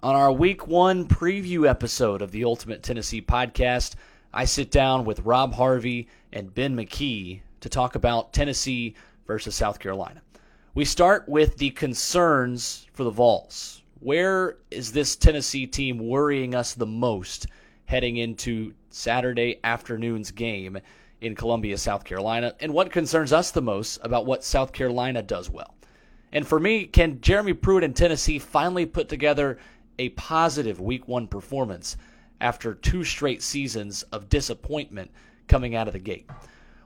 On our week one preview episode of the Ultimate Tennessee podcast, I sit down with Rob Harvey and Ben McKee to talk about Tennessee versus South Carolina. We start with the concerns for the Vols. Where is this Tennessee team worrying us the most heading into Saturday afternoon's game in Columbia, South Carolina? And what concerns us the most about what South Carolina does well? And for me, can Jeremy Pruitt and Tennessee finally put together a positive week one performance after two straight seasons of disappointment coming out of the gate?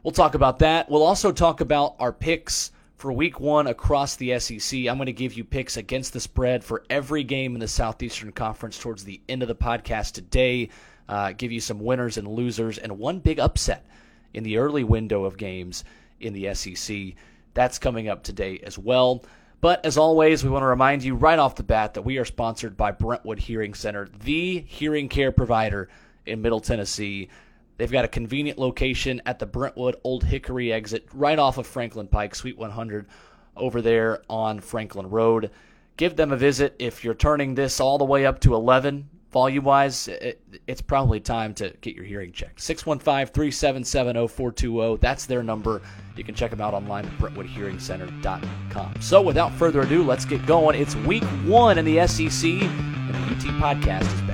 We'll talk about that. We'll also talk about our picks for week one across the SEC. I'm going to give you picks against the spread for every game in the Southeastern Conference towards the end of the podcast today. Uh, give you some winners and losers and one big upset in the early window of games in the SEC. That's coming up today as well. But as always, we want to remind you right off the bat that we are sponsored by Brentwood Hearing Center, the hearing care provider in Middle Tennessee. They've got a convenient location at the Brentwood Old Hickory exit, right off of Franklin Pike, Suite 100, over there on Franklin Road. Give them a visit if you're turning this all the way up to 11 volume wise. It, it's probably time to get your hearing checked. 615 377 0420. That's their number. You can check them out online at BrentwoodHearingCenter.com. So without further ado, let's get going. It's week one in the SEC, and the UT podcast is back.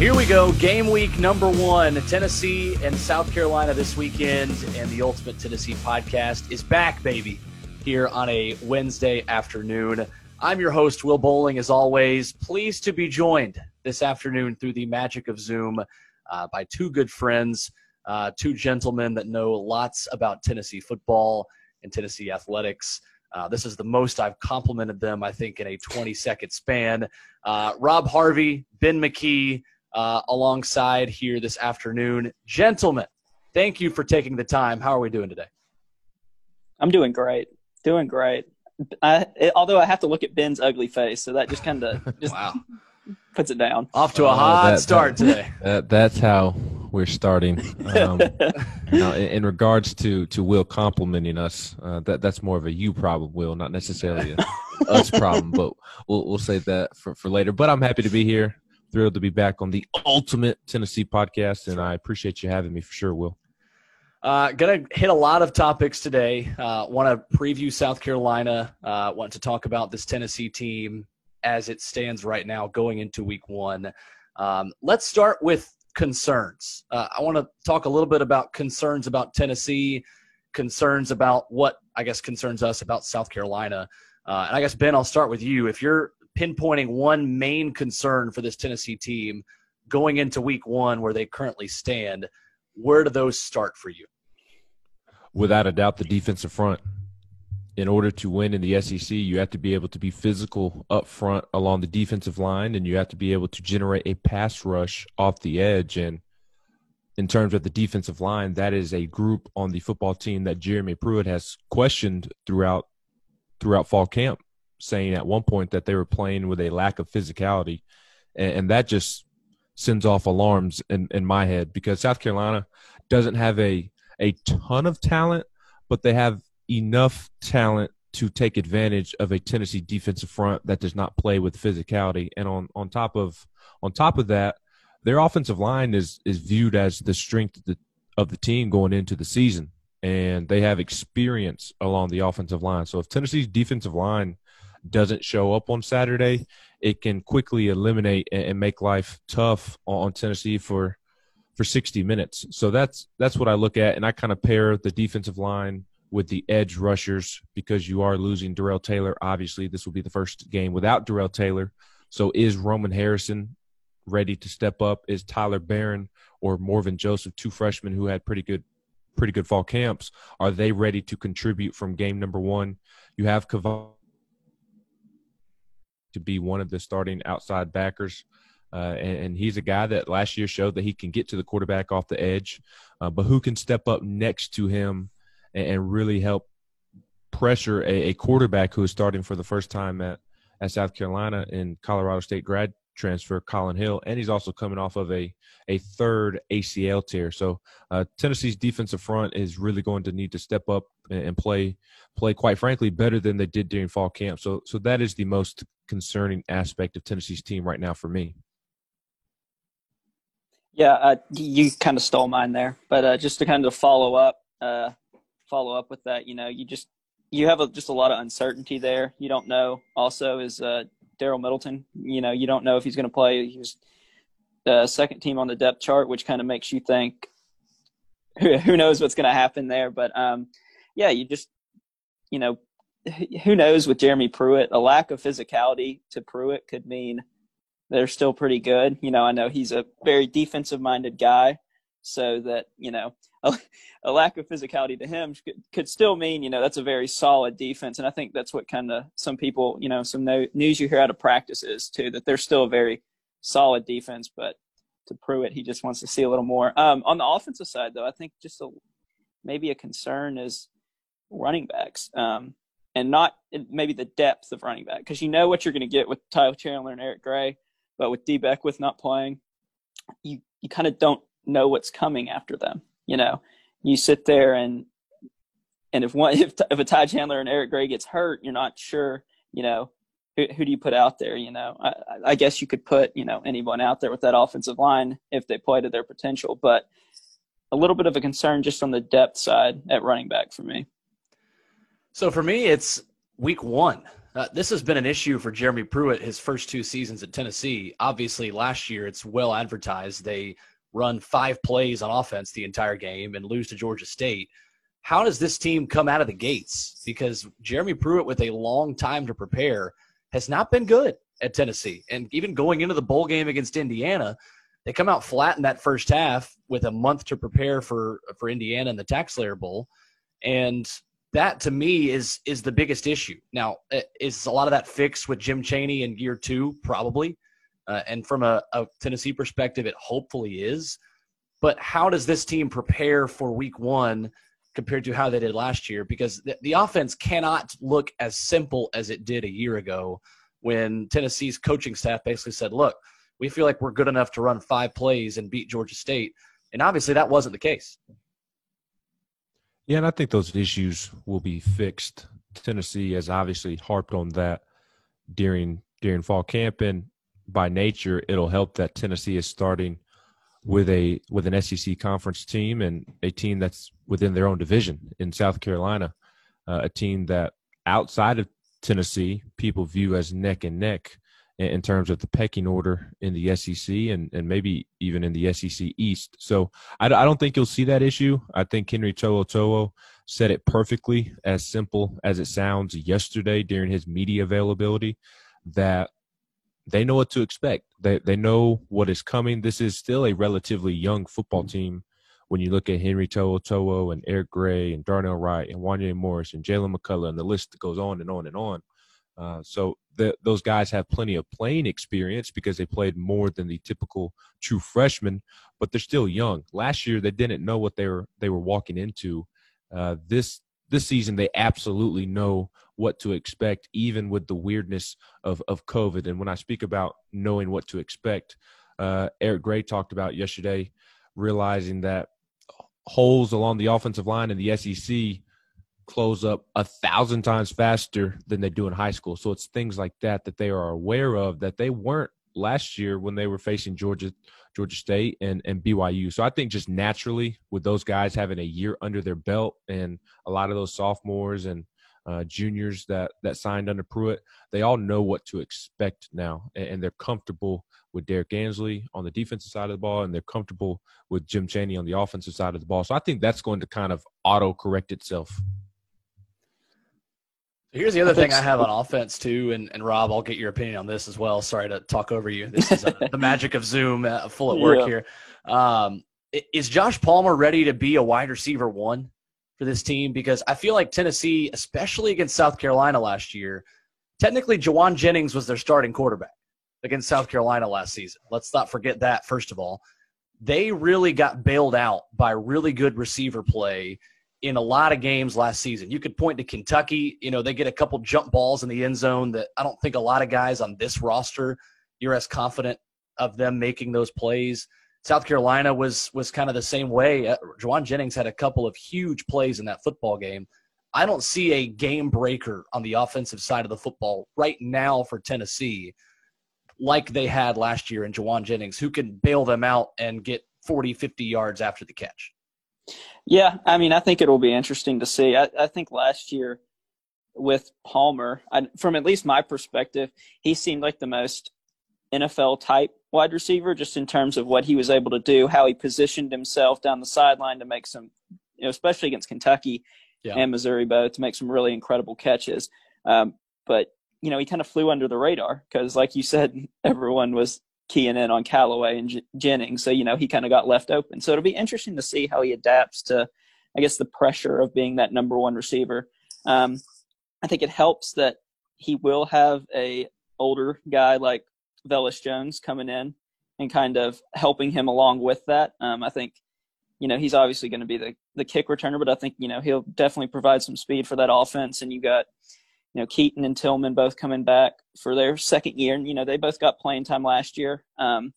Here we go. Game week number one. Tennessee and South Carolina this weekend, and the Ultimate Tennessee podcast is back, baby, here on a Wednesday afternoon. I'm your host, Will Boling, as always. Pleased to be joined this afternoon through the magic of Zoom uh, by two good friends, uh, two gentlemen that know lots about Tennessee football and Tennessee athletics. Uh, this is the most I've complimented them, I think, in a 20 second span. Uh, Rob Harvey, Ben McKee, uh, alongside here this afternoon. Gentlemen, thank you for taking the time. How are we doing today? I'm doing great. Doing great. I, it, although I have to look at Ben's ugly face, so that just kind of just wow. puts it down. Off to a uh, hot that, start that, today. That, that's how we're starting. Um, now, in, in, regards to to Will complimenting us, uh, that that's more of a you problem, Will, not necessarily a us problem. But we'll we'll save that for, for later. But I'm happy to be here thrilled to be back on the Ultimate Tennessee podcast, and I appreciate you having me for sure, Will. Uh, gonna hit a lot of topics today. Uh, want to preview South Carolina. Uh, want to talk about this Tennessee team as it stands right now, going into Week One. Um, let's start with concerns. Uh, I want to talk a little bit about concerns about Tennessee, concerns about what I guess concerns us about South Carolina. Uh, and I guess Ben, I'll start with you. If you're pinpointing one main concern for this Tennessee team going into week one where they currently stand, where do those start for you? Without a doubt, the defensive front. In order to win in the SEC, you have to be able to be physical up front along the defensive line, and you have to be able to generate a pass rush off the edge. And in terms of the defensive line, that is a group on the football team that Jeremy Pruitt has questioned throughout throughout fall camp saying at one point that they were playing with a lack of physicality, and, and that just sends off alarms in, in my head because South Carolina doesn't have a a ton of talent, but they have enough talent to take advantage of a Tennessee defensive front that does not play with physicality. And on, on top of on top of that, their offensive line is is viewed as the strength of the, of the team going into the season, and they have experience along the offensive line. So if Tennessee's defensive line doesn't show up on Saturday, it can quickly eliminate and make life tough on Tennessee for for 60 minutes. So that's that's what I look at, and I kind of pair the defensive line with the edge rushers because you are losing Darrell Taylor. Obviously, this will be the first game without Darrell Taylor. So is Roman Harrison ready to step up? Is Tyler Baron or Morven Joseph, two freshmen who had pretty good pretty good fall camps, are they ready to contribute from game number one? You have Kivon to be one of the starting outside backers. Uh, and, and, he's a guy that last year showed that he can get to the quarterback off the edge, uh, but who can step up next to him and, and really help pressure a, a, quarterback who is starting for the first time at, at South Carolina in Colorado State grad transfer, Collin Hill, and he's also coming off of a a third ACL tear. So uh, Tennessee's defensive front is really going to need to step up and, play play quite frankly better than they did during fall camp. So so that is the most concerning aspect of Tennessee's team right now for me. Yeah, uh, you kind of stole mine there, but uh, just to kind of follow up, uh, follow up with that, you know, you just you have a, just a lot of uncertainty there. You don't know. Also, is uh, Darel Middleton? You know, you don't know if he's going to play. He's the second team on the depth chart, which kind of makes you think who, who knows what's going to happen there. But um, yeah, you just you know who knows with Jeremy Pruitt, a lack of physicality to Pruitt could mean they're still pretty good. You know, I know he's a very defensive minded guy, so that you know a, a lack of physicality to him could, could, still mean you know that's a very solid defense, and I think that's what kind of some people you know some no, news you hear out of practice is too that they're still a very solid defense, but to Pruitt he just wants to see a little more. Um, on the offensive side though, I think just a, maybe a concern is running backs. Um, and not maybe the depth of running back because you know what you're going to get with Tyler Chandler and Eric Gray, but with Dee Beckwith not playing, you you kind of don't know what's coming after them. You know, you sit there and and if one if if a Ty Chandler and Eric Gray gets hurt, you're not sure. You know, who, who do you put out there? You know, I, I guess you could put you know anyone out there with that offensive line if they play to their potential, but a little bit of a concern just on the depth side at running back for me. So for me, it's week one. Uh, this has been an issue for Jeremy Pruitt his first two seasons at Tennessee. Obviously, last year it's well advertised. They run five plays on offense the entire game and lose to Georgia State. How does this team come out of the gates? Because Jeremy Pruitt, with a long time to prepare, has not been good at Tennessee. And even going into the bowl game against Indiana, they come out flat in that first half with a month to prepare for for Indiana in the TaxSlayer Bowl. And that to me is is the biggest issue. Now, eh, is a lot of that fixed with Jim Chaney in year two? Probably. Uh, and from a, a Tennessee perspective, it hopefully is. But how does this team prepare for week one compared to how they did last year? Because the, the offense cannot look as simple as it did a year ago when Tennessee's coaching staff basically said, look, we feel like we're good enough to run five plays and beat Georgia State. And obviously that wasn't the case. Yeah, and I think those issues will be fixed. Tennessee has obviously harped on that during during fall camp, and by nature, it'll help that Tennessee is starting with a with an SEC conference team and a team that's within their own division in South Carolina, uh, a team that outside of Tennessee people view as neck and neck in, in terms of the pecking order in the SEC and and maybe even in the SEC East. So I, I don't think you'll see that issue. I think Henry To'oTo'o said it perfectly, as simple as it sounds yesterday during his media availability, that they know what to expect. They they know what is coming. This is still a relatively young football mm-hmm. team. When you look at Henry To'oTo'o and Eric Gray and Darnell Wright and Wanya Morris and Jaylen McCollough and the list goes on and on and on. Uh, so the, those guys have plenty of playing experience because they played more than the typical true freshman, but they're still young. Last year they didn't know what they were they were walking into. Uh, this this season they absolutely know what to expect, even with the weirdness of of COVID. And when I speak about knowing what to expect, uh, Eric Gray talked about yesterday, realizing that holes along the offensive line in the SEC close up a thousand times faster than they do in high school. So it's things like that that they are aware of that they weren't last year when they were facing Georgia Georgia State and, and BYU. So I think just naturally with those guys having a year under their belt and a lot of those sophomores and uh, juniors that that signed under Pruitt, they all know what to expect now, and, and, they're comfortable with Derrick Ansley on the defensive side of the ball, and they're comfortable with Jim Chaney on the offensive side of the ball. So I think that's going to kind of auto correct itself. Here's the other thing I have on offense too, and, and Rob, I'll get your opinion on this as well. Sorry to talk over you. This is uh, the magic of Zoom, uh, full at work yeah. here. Um, is Josh Palmer ready to be a wide receiver one for this team? Because I feel like Tennessee, especially against South Carolina last year, technically Jauan Jennings was their starting quarterback against South Carolina last season. Let's not forget that. First of all, they really got bailed out by really good receiver play in a lot of games last season. You could point to Kentucky, you know, they get a couple jump balls in the end zone that I don't think a lot of guys on this roster you're as confident of them making those plays. South Carolina was was kind of the same way. Uh, Jauan Jennings had a couple of huge plays in that football game. I don't see a game breaker on the offensive side of the football right now for Tennessee like they had last year in Jauan Jennings, who can bail them out and get 40, 50 yards after the catch. Yeah, I mean, I think it will be interesting to see. I, I think last year with Palmer, I, from at least my perspective, he seemed like the most NFL type wide receiver, just in terms of what he was able to do, how he positioned himself down the sideline to make some, you know, especially against Kentucky yeah. and Missouri both, to make some really incredible catches. Um, but you know, he kind of flew under the radar because, like you said, everyone was keying in on Callaway and J- Jennings, so you know he kind of got left open. So it'll be interesting to see how he adapts to, I guess, the pressure of being that number one receiver. Um, I think it helps that he will have a older guy like Velus Jones coming in and kind of helping him along with that. Um, I think, you know, he's obviously going to be the, the kick returner, but I think, you know, he'll definitely provide some speed for that offense. And you got, you know, Keyton and Tillman both coming back for their second year. And, you know, they both got playing time last year. Um,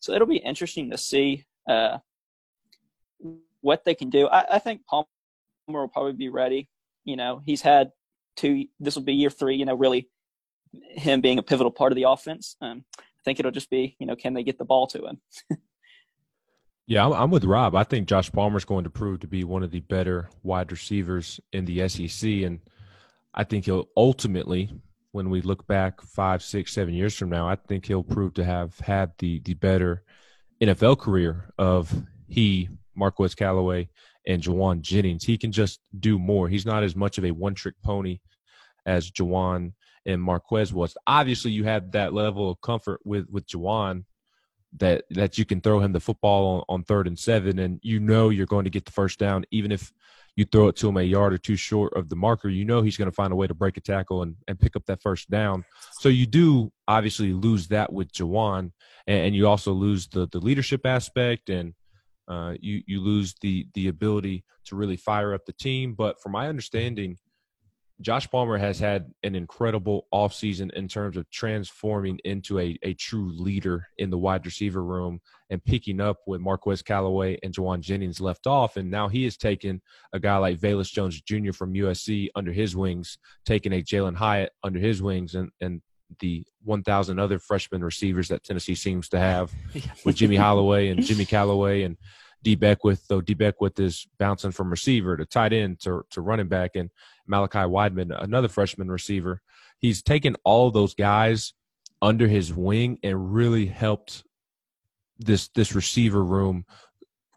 so it'll be interesting to see uh, what they can do. I, I think Palmer will probably be ready. You know, he's had two, this will be year three, you know, really him being a pivotal part of the offense. Um, I think it'll just be, you know, can they get the ball to him? yeah, I'm, I'm, with Rob. I think Josh Palmer is going to prove to be one of the better wide receivers in the SEC, and I think he'll ultimately, when we look back five, six, seven years from now, I think he'll prove to have had the the better NFL career of he, Marquez Callaway, and Jauan Jennings. He can just do more. He's not as much of a one trick pony as Jauan and Marquez was. Obviously, you have that level of comfort with with Jauan that that you can throw him the football on, on third and seven, and you know you're going to get the first down, even if you throw it to him a yard or two short of the marker. You know he's going to find a way to break a tackle and, and pick up that first down. So you do obviously lose that with Jauan, and, and you also lose the the leadership aspect and. Uh, you you lose the the ability to really fire up the team, but from my understanding, Josh Palmer has had an incredible offseason in terms of transforming into a, a true leader in the wide receiver room and picking up with Marquez Callaway and Jauan Jennings left off. And now he has taken a guy like Velus Jones Jr. from USC under his wings, taking a Jalin Hyatt under his wings, and, and the 1,000 other freshman receivers that Tennessee seems to have with Jimmy Holiday and Jimmy Calloway and Dee Beckwith, though Dee Beckwith is bouncing from receiver to tight end to, to running back. And Malachi Wideman, another freshman receiver. He's taken all those guys under his wing and really helped this this receiver room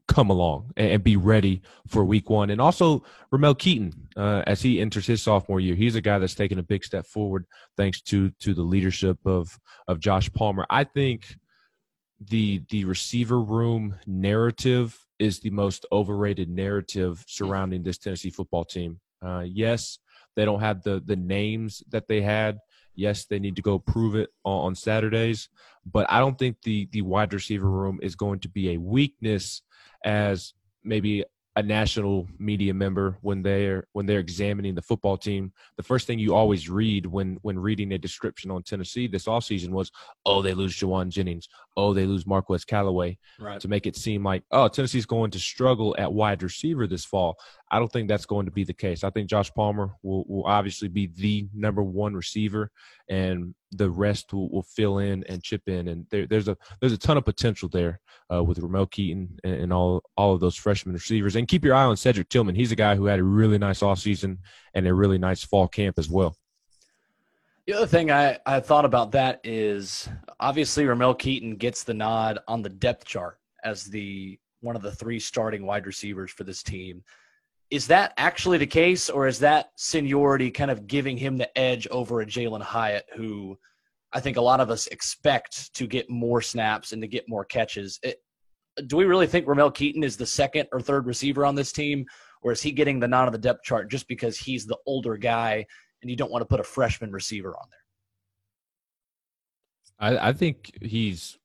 come along and, be ready for week one. And also Ramel Keyton, uh, as he enters his sophomore year, he's a guy that's taken a big step forward thanks to to the leadership of of Josh Palmer. I think the the receiver room narrative is the most overrated narrative surrounding this Tennessee football team. Uh, yes, they don't have the the names that they had. Yes, they need to go prove it on, on Saturdays, but I don't think the the wide receiver room is going to be a weakness as maybe a national media member when they're when they're examining the football team. The first thing you always read when when reading a description on tennessee this offseason was oh they lose Jauan jennings oh they lose marquez callaway right. to make it seem like oh tennessee's going to struggle at wide receiver this fall i don't think that's going to be the case i think josh palmer will, will obviously be the number one receiver and the rest will, will fill in and chip in. And there, there's a there's a ton of potential there uh, with Ramel Keyton and, and, all all of those freshman receivers. And keep your eye on Cedric Tillman. He's a guy who had a really nice offseason and a really nice fall camp as well. The other thing I, I thought about that is obviously Ramel Keyton gets the nod on the depth chart as the one of the three starting wide receivers for this team is that actually the case, or is that seniority kind of giving him the edge over a Jalin Hyatt, who I think a lot of us expect to get more snaps and to get more catches? It, do we really think Ramel Keyton is the second or third receiver on this team, or is he getting the nod of the depth chart just because he's the older guy and you don't want to put a freshman receiver on there? I, I think he's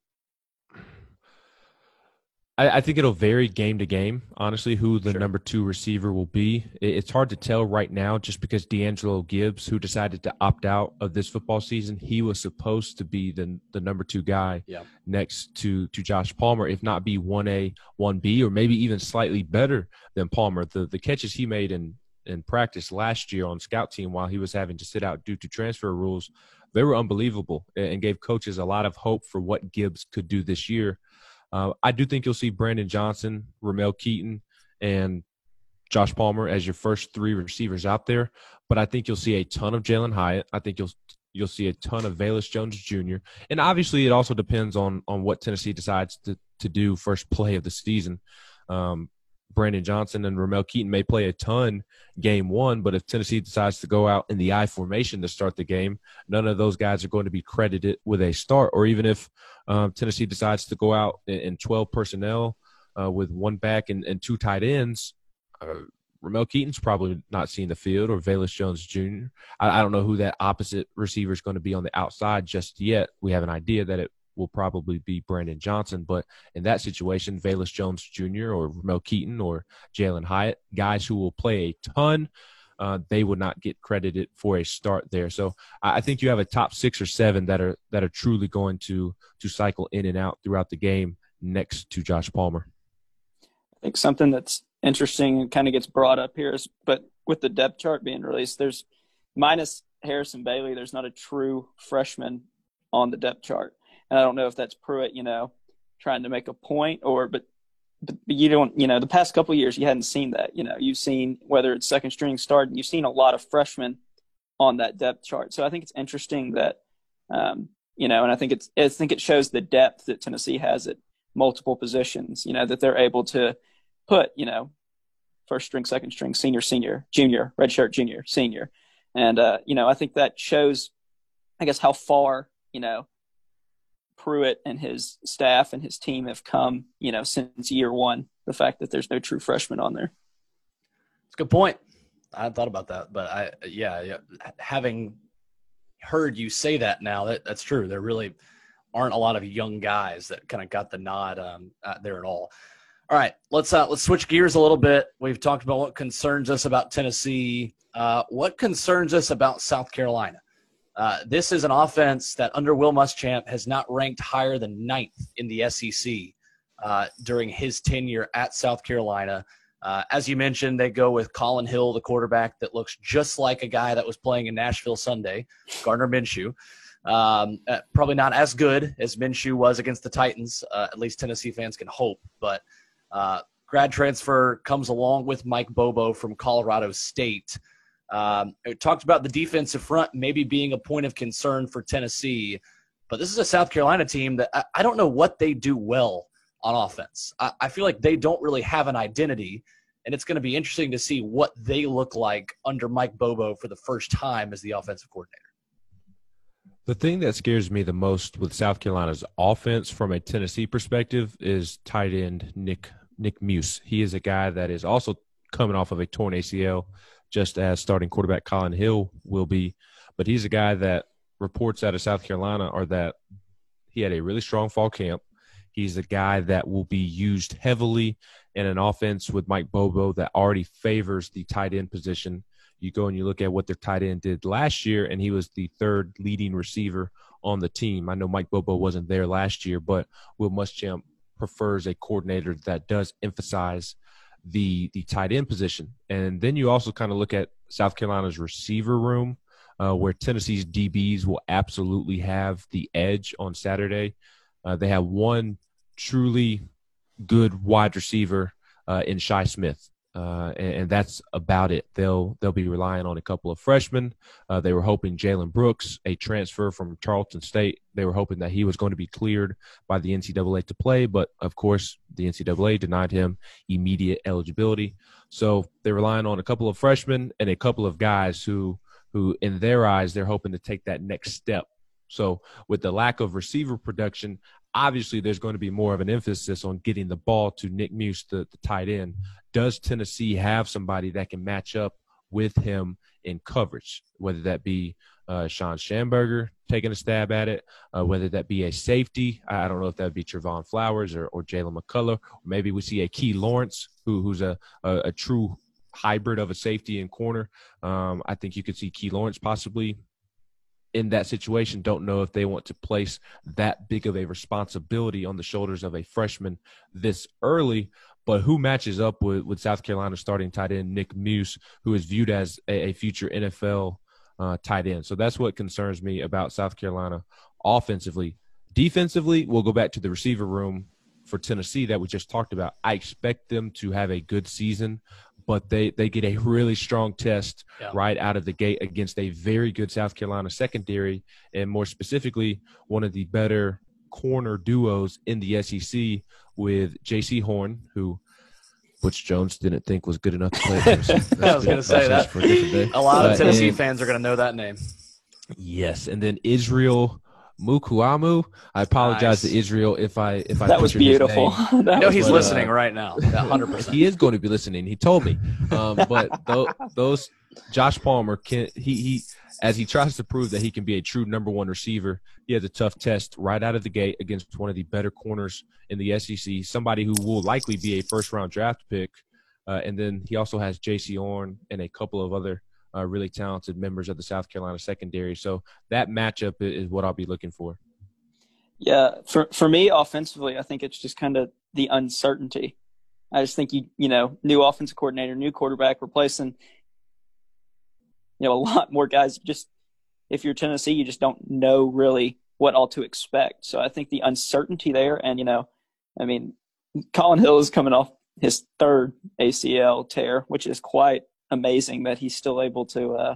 I, I, think it'll vary game to game, honestly, who the sure. number two receiver will be. It, it's hard to tell right now just because D'Angelo Gibbs, who decided to opt out of this football season, he was supposed to be the, the number two guy yeah. next to, to Josh Palmer, if not be 1A, 1B, or maybe even slightly better than Palmer. The, the catches he made in, in practice last year on scout team while he was having to sit out due to transfer rules, they were unbelievable and gave coaches a lot of hope for what Gibbs could do this year. Uh, I do think you'll see Brandon Johnson, Ramel Keyton, and Josh Palmer as your first three receivers out there. But I think you'll see a ton of Jalin Hyatt. I think you'll you'll see a ton of Velus Jones Jr. And obviously, it also depends on on what Tennessee decides to to do first play of the season. Um, Brandon Johnson and Ramel Keyton may play a ton game one, but if Tennessee decides to go out in the I formation to start the game, none of those guys are going to be credited with a start. Or even if um, Tennessee decides to go out in, in 12 personnel uh, with one back and, and two tight ends, uh, Ramel Keyton's probably not seeing the field, or Velus Jones Jr. I, I don't know who that opposite receiver is going to be on the outside just yet. We have an idea that it will probably be Brandon Johnson. But in that situation, Velus Jones Jr. or Mel Keyton or Jalin Hyatt, guys who will play a ton, uh, they would not get credited for a start there. So I think you have a top six or seven that are that are truly going to to cycle in and out throughout the game next to Josh Palmer. I think something that's interesting and kind of gets brought up here is, but with the depth chart being released, there's minus Harrison Bailey, there's not a true freshman on the depth chart. And I don't know if that's Pruitt, you know, trying to make a point or, but, but you don't, you know, the past couple years, you hadn't seen that, you know, you've seen whether it's second string starting, you've seen a lot of freshmen on that depth chart. So I think it's interesting that, um, you know, and I think it's, I think it shows the depth that Tennessee has at multiple positions, you know, that they're able to put, you know, first string, second string, senior, senior, junior, redshirt, junior, senior. And, uh, you know, I think that shows, I guess, how far, you know, Pruitt and his staff and his team have come, you know, since year one. The fact that there's no true freshman on there. It's a good point. I thought about that, but I, yeah, yeah having heard you say that now, that that's true. There really aren't a lot of young guys that kind of got the nod um, there at all. All right, let's uh, let's switch gears a little bit. We've talked about what concerns us about Tennessee. Uh, what concerns us about South Carolina? Uh, this is an offense that under Will Muschamp has not ranked higher than ninth in the SEC uh, during his tenure at South Carolina. Uh, as you mentioned, they go with Collin Hill, the quarterback that looks just like a guy that was playing in Nashville Sunday, Gardner Minshew. Um, uh, probably not as good as Minshew was against the Titans. Uh, at least Tennessee fans can hope. But grad transfer comes along with Mike Bobo from Colorado State. Um, it talked about the defensive front maybe being a point of concern for Tennessee, but this is a South Carolina team that I, I don't know what they do well on offense. I, I feel like they don't really have an identity, and it's going to be interesting to see what they look like under Mike Bobo for the first time as the offensive coordinator. The thing that scares me the most with South Carolina's offense from a Tennessee perspective is tight end Nick Nick Muse. He is a guy that is also coming off of a torn ACL just as starting quarterback Collin Hill will be. But he's a guy that reports out of South Carolina are that he had a really strong fall camp. He's a guy that will be used heavily in an offense with Mike Bobo that already favors the tight end position. You go and you look at what their tight end did last year, and he was the third leading receiver on the team. I know Mike Bobo wasn't there last year, but Will Muschamp prefers a coordinator that does emphasize the the tight end position. And then you also kind of look at South Carolina's receiver room, uh, where Tennessee's DBs will absolutely have the edge on Saturday. Uh, they have one truly good wide receiver uh, in Shi Smith uh, and, and, that's about it. They'll they'll be relying on a couple of freshmen. Uh, they were hoping Jalen Brooks, a transfer from Charleston State, they were hoping that he was going to be cleared by the NCAA to play, but of course the NCAA denied him immediate eligibility. So they're relying on a couple of freshmen and a couple of guys who who in their eyes they're hoping to take that next step. So with the lack of receiver production, obviously there's going to be more of an emphasis on getting the ball to Nick Muse, the, the tight end does Tennessee have somebody that can match up with him in coverage, whether that be uh, Shawn Shamburger taking a stab at it, uh, whether that be a safety. I don't know if that would be Trevon Flowers or, or Jaylen McCollough, or maybe we see a Key Lawrence, who, who's a, a, a true hybrid of a safety and corner. Um, I think you could see Key Lawrence possibly in that situation. Don't know if they want to place that big of a responsibility on the shoulders of a freshman this early. But who matches up with, with South Carolina starting tight end Nick Muse, who is viewed as a, a future NFL uh, tight end? So that's what concerns me about South Carolina offensively. Defensively, we'll go back to the receiver room for Tennessee that we just talked about. I expect them to have a good season, but they, they get a really strong test yeah. right out of the gate against a very good South Carolina secondary, and more specifically, one of the better corner duos in the SEC with Jaycee Horn, who Butch Jones didn't think was good enough to play. I was going to say that. A, a lot of Tennessee and, fans are going to know that name. Yes, and then Israel Mukuamu. I apologize nice. to Israel if I if I that was beautiful. that know he's listening uh, right now. Hundred percent. He is going to be listening. He told me. Um, but th- those Josh Palmer can he he as he tries to prove that he can be a true number one receiver. He has a tough test right out of the gate against one of the better corners in the SEC. Somebody who will likely be a first round draft pick. Uh, and then he also has Jaycee Horn and a couple of other uh, really talented members of the South Carolina secondary. So that matchup is what I'll be looking for. Yeah, for for me offensively, I think it's just kind of the uncertainty. I just think you you know new offensive coordinator, new quarterback, replacing you know a lot more guys. Just if you're Tennessee, you just don't know really what all to expect. So I think the uncertainty there, and you know, I mean, Collin Hill is coming off his third ACL tear, which is quite amazing that he's still able to uh,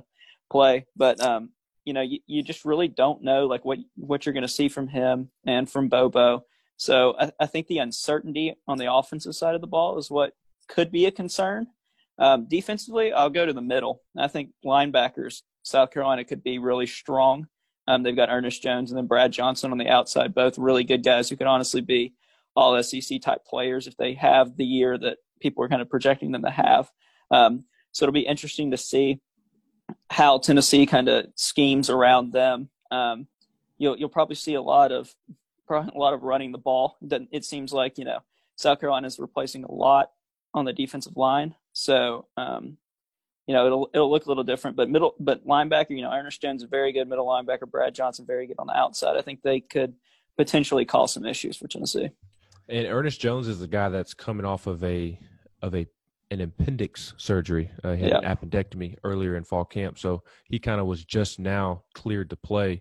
play. But um, you know, you, you just really don't know like what what you're going to see from him and from Bobo. So I, I, think the uncertainty on the offensive side of the ball is what could be a concern. Um, defensively, I'll go to the middle. I think linebackers, South Carolina could be really strong. Um, they've got Ernest Jones and then Brad Johnson on the outside, both really good guys who could honestly be all SEC type players if they have the year that people are kind of projecting them to have. Um, so it'll be interesting to see how Tennessee kind of schemes around them. Um, you'll you'll probably see a lot of a lot of running the ball. It seems like you know South Carolina is replacing a lot on the defensive line, so um, you know it'll it'll look a little different. But middle, but linebacker, you know, Ernest Jones is very good middle linebacker. Brad Johnson very good on the outside. I think they could potentially cause some issues for Tennessee. And Ernest Jones is the guy that's coming off of a of a an appendix surgery. Uh, he had yeah. an appendectomy earlier in fall camp, so he kind of was just now cleared to play.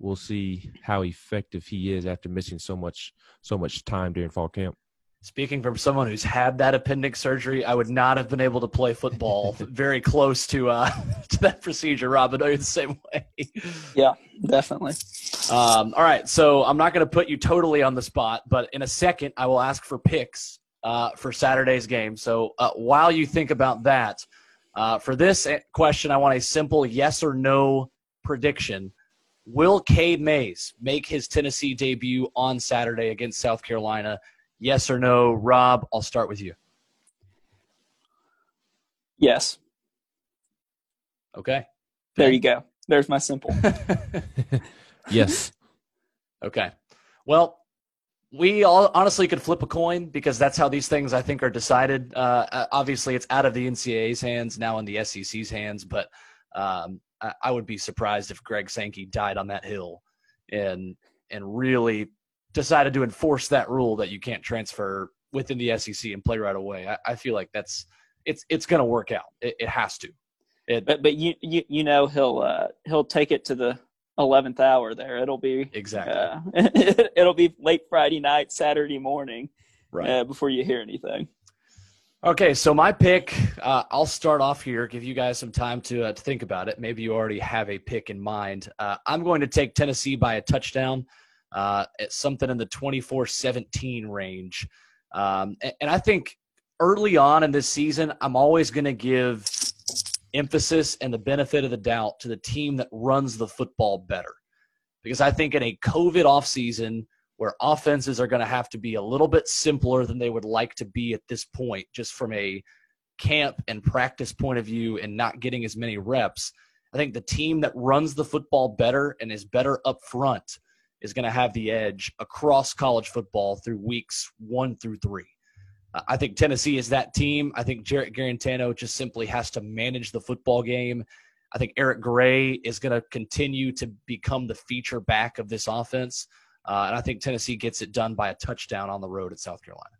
We'll see how effective he is after missing so much so much time during fall camp. Speaking from someone who's had that appendix surgery, I would not have been able to play football very close to uh, to that procedure. Rob, I you're the same way. Yeah, definitely. Um, all right, so I'm not going to put you totally on the spot, but in a second, I will ask for picks uh, for Saturday's game. So uh, while you think about that, uh, for this question, I want a simple yes or no prediction. Will Cade Mays make his Tennessee debut on Saturday against South Carolina? Yes or no? Rob, I'll start with you. Yes. Okay. There you go. There's my simple. yes. Okay. Well, we all honestly could flip a coin because that's how these things I think are decided. Uh, uh obviously, it's out of the NCAA's hands now in the SEC's hands, but um, I, I, would be surprised if Greg Sankey died on that hill and and really decided to enforce that rule that you can't transfer within the SEC and play right away. I, I feel like that's it's it's going to work out. It, it has to. It, but but you, you you know he'll uh, he'll take it to the eleventh hour there. It'll be exactly. Uh, it'll be late Friday night, Saturday morning, right uh, before you hear anything. Okay, so my pick, uh, I'll start off here, give you guys some time to, uh, to think about it. Maybe you already have a pick in mind. Uh, I'm going to take Tennessee by a touchdown uh, at something in the 24 17 range. Um, and, and I think early on in this season, I'm always going to give emphasis and the benefit of the doubt to the team that runs the football better. Because I think in a COVID offseason where offenses are going to have to be a little bit simpler than they would like to be at this point, just from a camp and practice point of view and not getting as many reps, I think the team that runs the football better and is better up front is going to have the edge across college football through weeks one through three. Uh, I think Tennessee is that team. I think Jarrett Guarantano just simply has to manage the football game. I think Eric Gray is going to continue to become the feature back of this offense. Uh, and I think Tennessee gets it done by a touchdown on the road at South Carolina.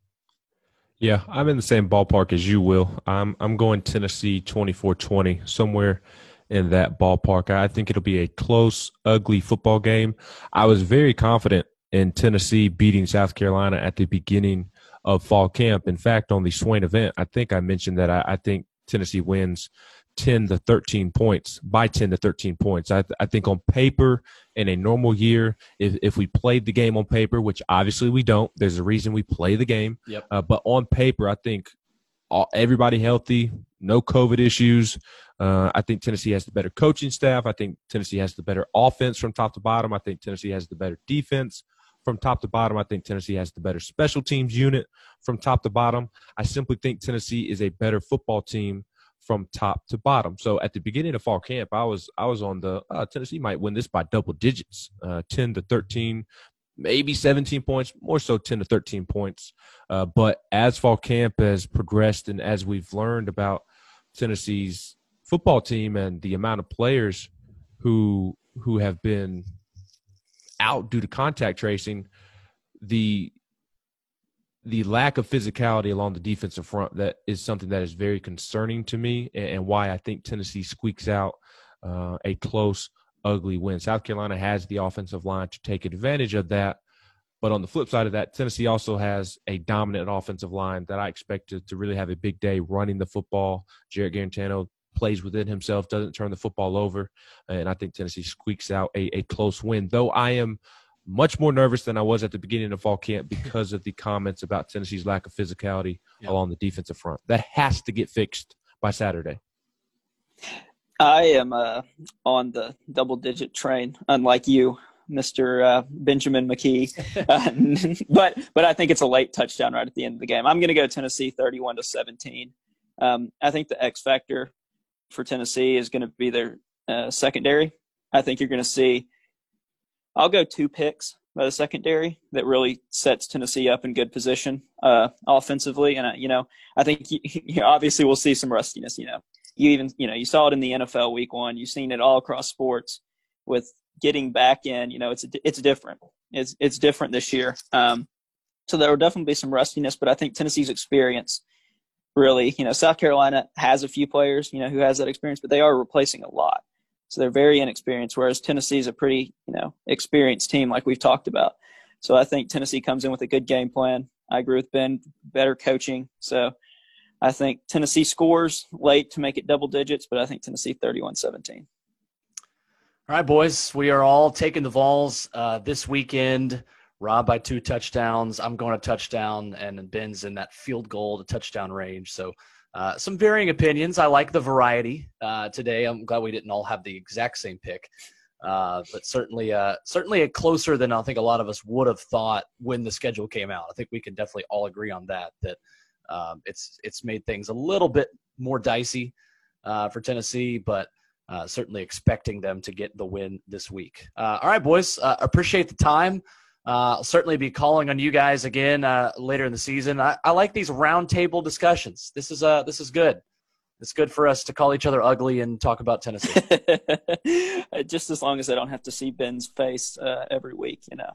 Yeah, I'm in the same ballpark as you will. I'm I'm going Tennessee 24-20, somewhere in that ballpark. I think it'll be a close, ugly football game. I was very confident in Tennessee beating South Carolina at the beginning of fall camp. In fact, on the Swain event, I think I mentioned that I, I think Tennessee wins 10 to 13 points by 10 to 13 points. I, th- I think on paper in a normal year, if, if we played the game on paper, which obviously we don't, there's a reason we play the game. Yep. Uh, but on paper, I think all, everybody healthy, no COVID issues. Uh, I think Tennessee has the better coaching staff. I think Tennessee has the better offense from top to bottom. I think Tennessee has the better defense from top to bottom. I think Tennessee has the better special teams unit from top to bottom. I simply think Tennessee is a better football team from top to bottom. So at the beginning of fall camp, I was I was on the uh, Tennessee might win this by double digits, uh, ten to thirteen, maybe seventeen points, more so ten to thirteen points. Uh, but as fall camp has progressed and as we've learned about Tennessee's football team and the amount of players who who have been out due to contact tracing, the the lack of physicality along the defensive front that is something that is very concerning to me and, and why I think Tennessee squeaks out uh, a close, ugly win. South Carolina has the offensive line to take advantage of that. But on the flip side of that, Tennessee also has a dominant offensive line that I expect to, to really have a big day running the football. Jarrett Guarantano plays within himself, doesn't turn the football over. And I think Tennessee squeaks out a, a close win, though I am – much more nervous than I was at the beginning of fall camp because of the comments about Tennessee's lack of physicality yeah. along the defensive front. That has to get fixed by Saturday. I am uh, on the double digit train, unlike you, Mr. Uh, Benjamin McKee. uh, but but I think it's a late touchdown right at the end of the game. I'm going to go Tennessee 31 to 17. Um, I think the X factor for Tennessee is going to be their uh, secondary. I think you're going to see I'll go two picks by the secondary that really sets Tennessee up in good position uh, offensively. And, you know, I think you, you obviously we'll see some rustiness, you know. You even, you know, you saw it in the NFL week one. You've seen it all across sports with getting back in. You know, it's it's different. It's it's different this year. Um, so there will definitely be some rustiness, but I think Tennessee's experience really, you know, South Carolina has a few players, you know, who has that experience, but they are replacing a lot. So they're very inexperienced, whereas Tennessee is a pretty, you know, experienced team like we've talked about. So I think Tennessee comes in with a good game plan. I agree with Ben, better coaching. So I think Tennessee scores late to make it double digits, but I think Tennessee 31 17. All right, boys, we are all taking the Vols uh, this weekend. Rob by two touchdowns. I'm going a touchdown, and Ben's in that field goal to touchdown range. So uh, some varying opinions. I like the variety uh, today. I'm glad we didn't all have the exact same pick, uh, but certainly, uh, certainly a closer than I think a lot of us would have thought when the schedule came out. I think we can definitely all agree on that. That um, it's it's made things a little bit more dicey uh, for Tennessee, but. certainly expecting them to get the win this week. all right, boys. appreciate the time. Uh, I'll certainly be calling on you guys again uh, later in the season. I, I like these roundtable discussions. This is uh, this is good. It's good for us to call each other ugly and talk about Tennessee. Just as long as I don't have to see Ben's face uh, every week, you know.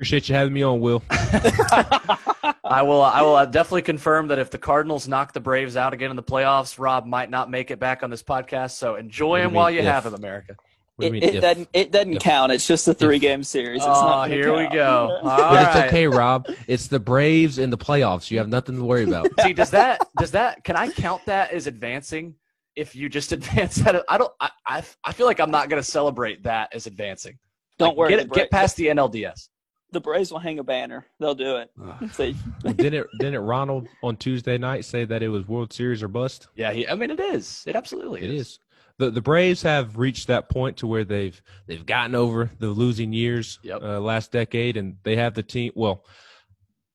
Appreciate you having me on, Will. I will. I will uh, definitely confirm that if the Cardinals knock the Braves out again in the playoffs, Rob might not make it back on this podcast. So enjoy him while you if? have him, America. It, it doesn't. It doesn't if, count. It's just a three-game series. It's oh, here count. we go. but it's okay, Rob. It's the Braves in the playoffs. You have nothing to worry about. See, does that? Does that? Can I count that as advancing? If you just advance that, I don't. I I, I feel like I'm not going to celebrate that as advancing. Don't like, worry. Get, get past the NLDS. The Braves will hang a banner. They'll do it. well, didn't didn't Ronald on Tuesday night say that it was World Series or bust? Yeah, he, I mean it is. It absolutely it is. is the the Braves have reached that point to where they've they've gotten over the losing years yep. uh, last decade, and they have the team. Well,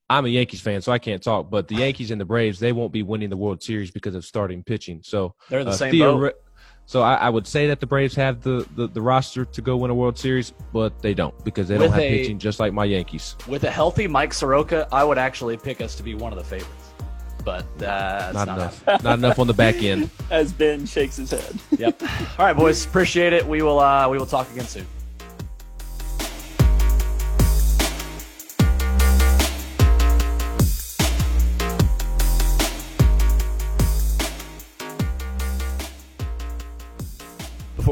I'm a Yankees fan, so I can't talk. But the Yankees and the Braves, they won't be winning the World Series because of starting pitching. So They're in the uh, same theori- boat. So I, I would say that the Braves have the, the, the roster to go win a World Series, but they don't because they With don't have a- pitching, just like my Yankees. With a healthy Mike Soroka, I would actually pick us to be one of the favorites. But uh, that's Not, not, enough. not enough on the back end. As Ben shakes his head. Yep. All right, boys. Appreciate it. We will. Uh, we will talk again soon.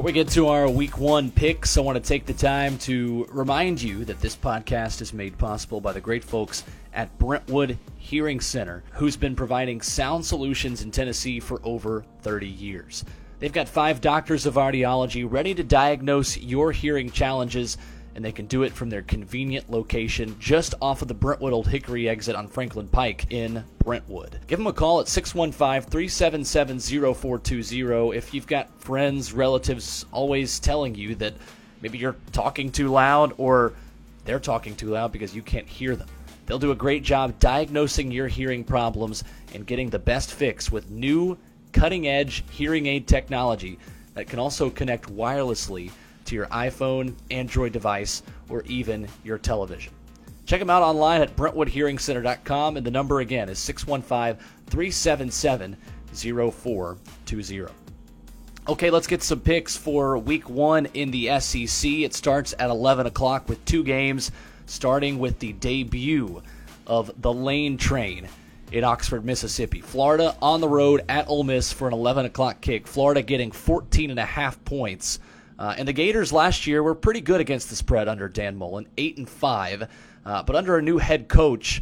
Before we get to our week one picks, I want to take the time to remind you that this podcast is made possible by the great folks at Brentwood Hearing Center, who's been providing sound solutions in Tennessee for over 30 years. They've got five doctors of audiology ready to diagnose your hearing challenges, and they can do it from their convenient location just off of the Brentwood Old Hickory exit on Franklin Pike in Brentwood. Give them a call at 615 377 0420 if you've got friends, relatives always telling you that maybe you're talking too loud or they're talking too loud because you can't hear them. They'll do a great job diagnosing your hearing problems and getting the best fix with new cutting edge hearing aid technology that can also connect wirelessly your iPhone, Android device, or even your television. Check them out online at BrentwoodHearingCenter.com, and the number again is 615 377 0420. Okay, let's get some picks for week one in the SEC. It starts at 11 o'clock with two games, starting with the debut of the Lane Train in Oxford, Mississippi. Florida on the road at Ole Miss for an 11 o'clock kick. Florida getting 14 and a half points. Uh, and the Gators last year were pretty good against the spread under Dan Mullen, eight and five. Uh, but under a new head coach,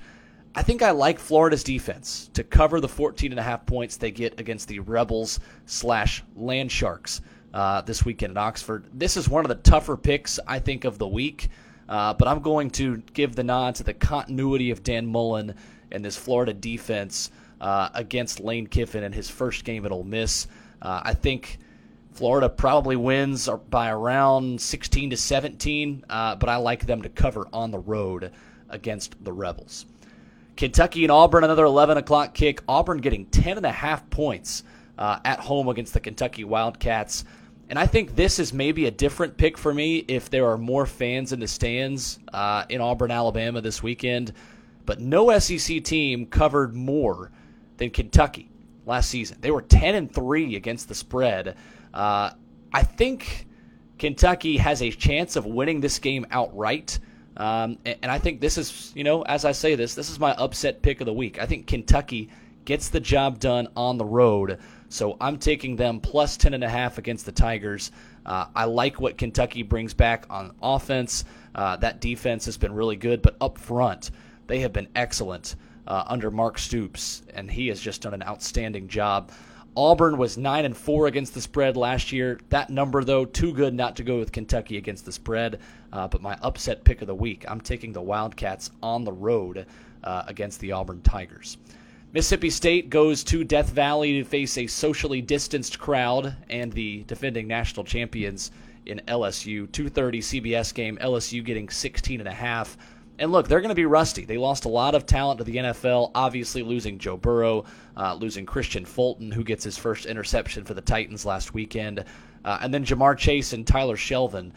I think I like Florida's defense to cover the 14 and a half points they get against the Rebels slash Land Sharks uh, this weekend in Oxford. This is one of the tougher picks I think of the week, uh, but I'm going to give the nod to the continuity of Dan Mullen and this Florida defense uh, against Lane Kiffin in his first game at Ole Miss. Uh, I think. Florida probably wins by around 16 to 17, uh, but I like them to cover on the road against the Rebels. Kentucky and Auburn, another 11 o'clock kick. Auburn getting 10 and a half points uh, at home against the Kentucky Wildcats. And I think this is maybe a different pick for me if there are more fans in the stands uh, in Auburn, Alabama this weekend. But no SEC team covered more than Kentucky last season. They were 10 and 3 against the spread. Uh, I think Kentucky has a chance of winning this game outright. Um, and, I think this is, you know, as I say this, this is my upset pick of the week. I think Kentucky gets the job done on the road. So I'm taking them plus 10.5 against the Tigers. Uh, I like what Kentucky brings back on offense. Uh, that defense has been really good, but up front, they have been excellent uh, under Mark Stoops, and he has just done an outstanding job. Auburn was nine and four against the spread last year. That number, though, too good not to go with Kentucky against the spread. Uh, but my upset pick of the week, I'm taking the Wildcats on the road uh, against the Auburn Tigers. Mississippi State goes to Death Valley to face a socially distanced crowd and the defending national champions in LSU. 2:30 CBS game. LSU getting 16 and a half. And look, they're going to be rusty. They lost a lot of talent to the NFL, obviously losing Joe Burrow, uh, losing Kristian Fulton, who gets his first interception for the Titans last weekend. Uh, and then Ja'Marr Chase and Tyler Shelvin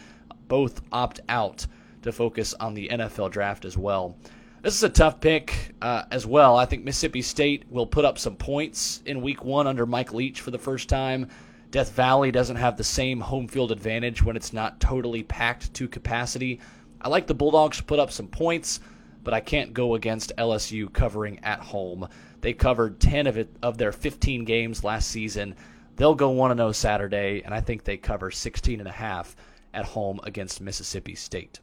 both opt out to focus on the NFL draft as well. This is a tough pick uh, as well. I think Mississippi State will put up some points in week one under Mike Leach for the first time. Death Valley doesn't have the same home field advantage when it's not totally packed to capacity. I like the Bulldogs to put up some points, but I can't go against LSU covering at home. They covered 10 of it of their 15 games last season. They'll go 1 0 Saturday, and I think they cover 16 and a half at home against Mississippi State.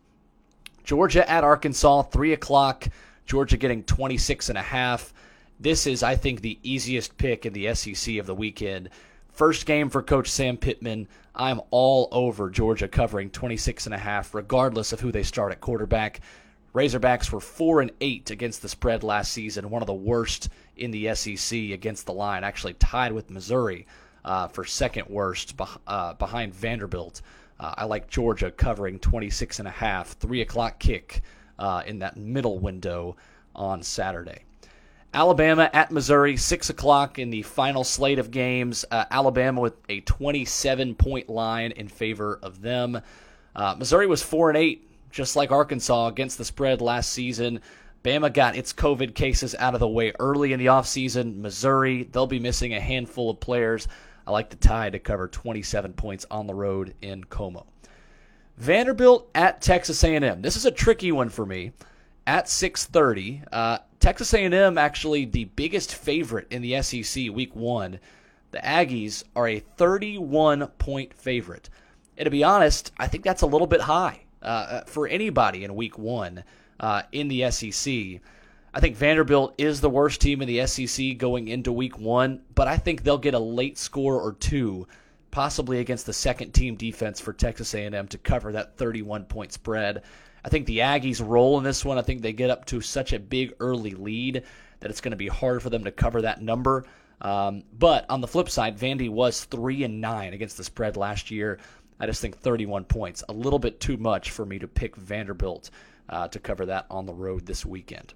Georgia at Arkansas, 3 o'clock. Georgia getting 26 and a half. This is, I think, the easiest pick in the SEC of the weekend. First game for Coach Sam Pittman. I'm all over Georgia covering 26 and a half, regardless of who they start at quarterback. Razorbacks were four and eight against the spread last season, one of the worst in the SEC against the line, actually tied with Missouri uh, for second worst uh, behind Vanderbilt. Uh, I like Georgia covering 26 and a half, three o'clock kick uh, in that middle window on Saturday. Alabama at Missouri, 6 o'clock in the final slate of games. Uh, Alabama with a 27 point line in favor of them. Uh, Missouri was 4 and 8, just like Arkansas, against the spread last season. Bama got its COVID cases out of the way early in the offseason. Missouri, they'll be missing a handful of players. I like the Tide to cover 27 points on the road in Como. Vanderbilt at Texas A&M. This is a tricky one for me. At 6:30, uh, Texas A&M actually the biggest favorite in the SEC Week One. The Aggies are a 31 point favorite. And to be honest, I think that's a little bit high uh, for anybody in Week One uh, in the SEC. I think Vanderbilt is the worst team in the SEC going into Week One, but I think they'll get a late score or two possibly against the second team defense for Texas A&M to cover that 31 point spread. I think the Aggies roll in this one. I think they get up to such a big early lead that it's going to be hard for them to cover that number. Um, but on the flip side, Vandy was three and nine against the spread last year. I just think 31 points a little bit too much for me to pick Vanderbilt uh, to cover that on the road this weekend.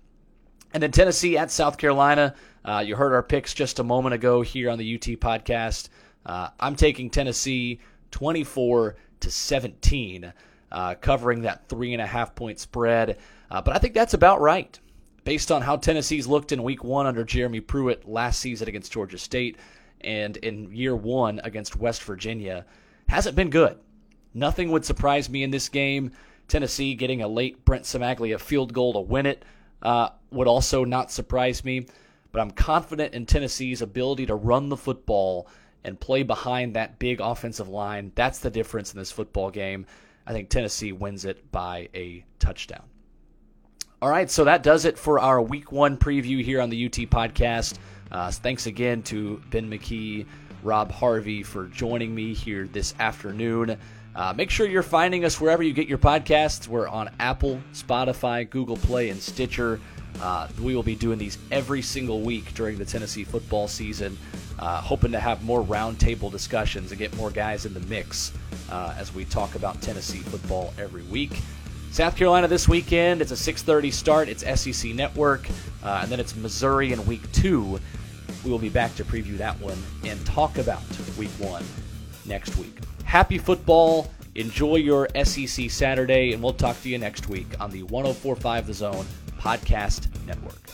And then Tennessee at South Carolina. Uh, you heard our picks just a moment ago here on the UT podcast. Uh, I'm taking Tennessee 24 to 17, uh, covering that three and a half point spread. Uh, but I think that's about right based on how Tennessee's looked in week one under Jeremy Pruitt last season against Georgia State and in year one against West Virginia. Hasn't been good. Nothing would surprise me in this game. Tennessee getting a late Brent Cimaglia field goal to win it uh, would also not surprise me. But I'm confident in Tennessee's ability to run the football and play behind that big offensive line. That's the difference in this football game. I think Tennessee wins it by a touchdown. All right, so that does it for our week one preview here on the UT podcast. Uh, thanks again to Ben McKee, Rob Harvey for joining me here this afternoon. Uh, make sure you're finding us wherever you get your podcasts. We're on Apple, Spotify, Google Play, and Stitcher. Uh, we will be doing these every single week during the Tennessee football season, uh, hoping to have more roundtable discussions and get more guys in the mix uh, as we talk about Tennessee football every week. South Carolina this weekend. It's a 6:30 start. It's SEC Network, uh, and then it's Missouri in Week Two. We will be back to preview that one and talk about Week One next week. Happy football. Enjoy your SEC Saturday, and we'll talk to you next week on the 1045 The Zone Podcast Network.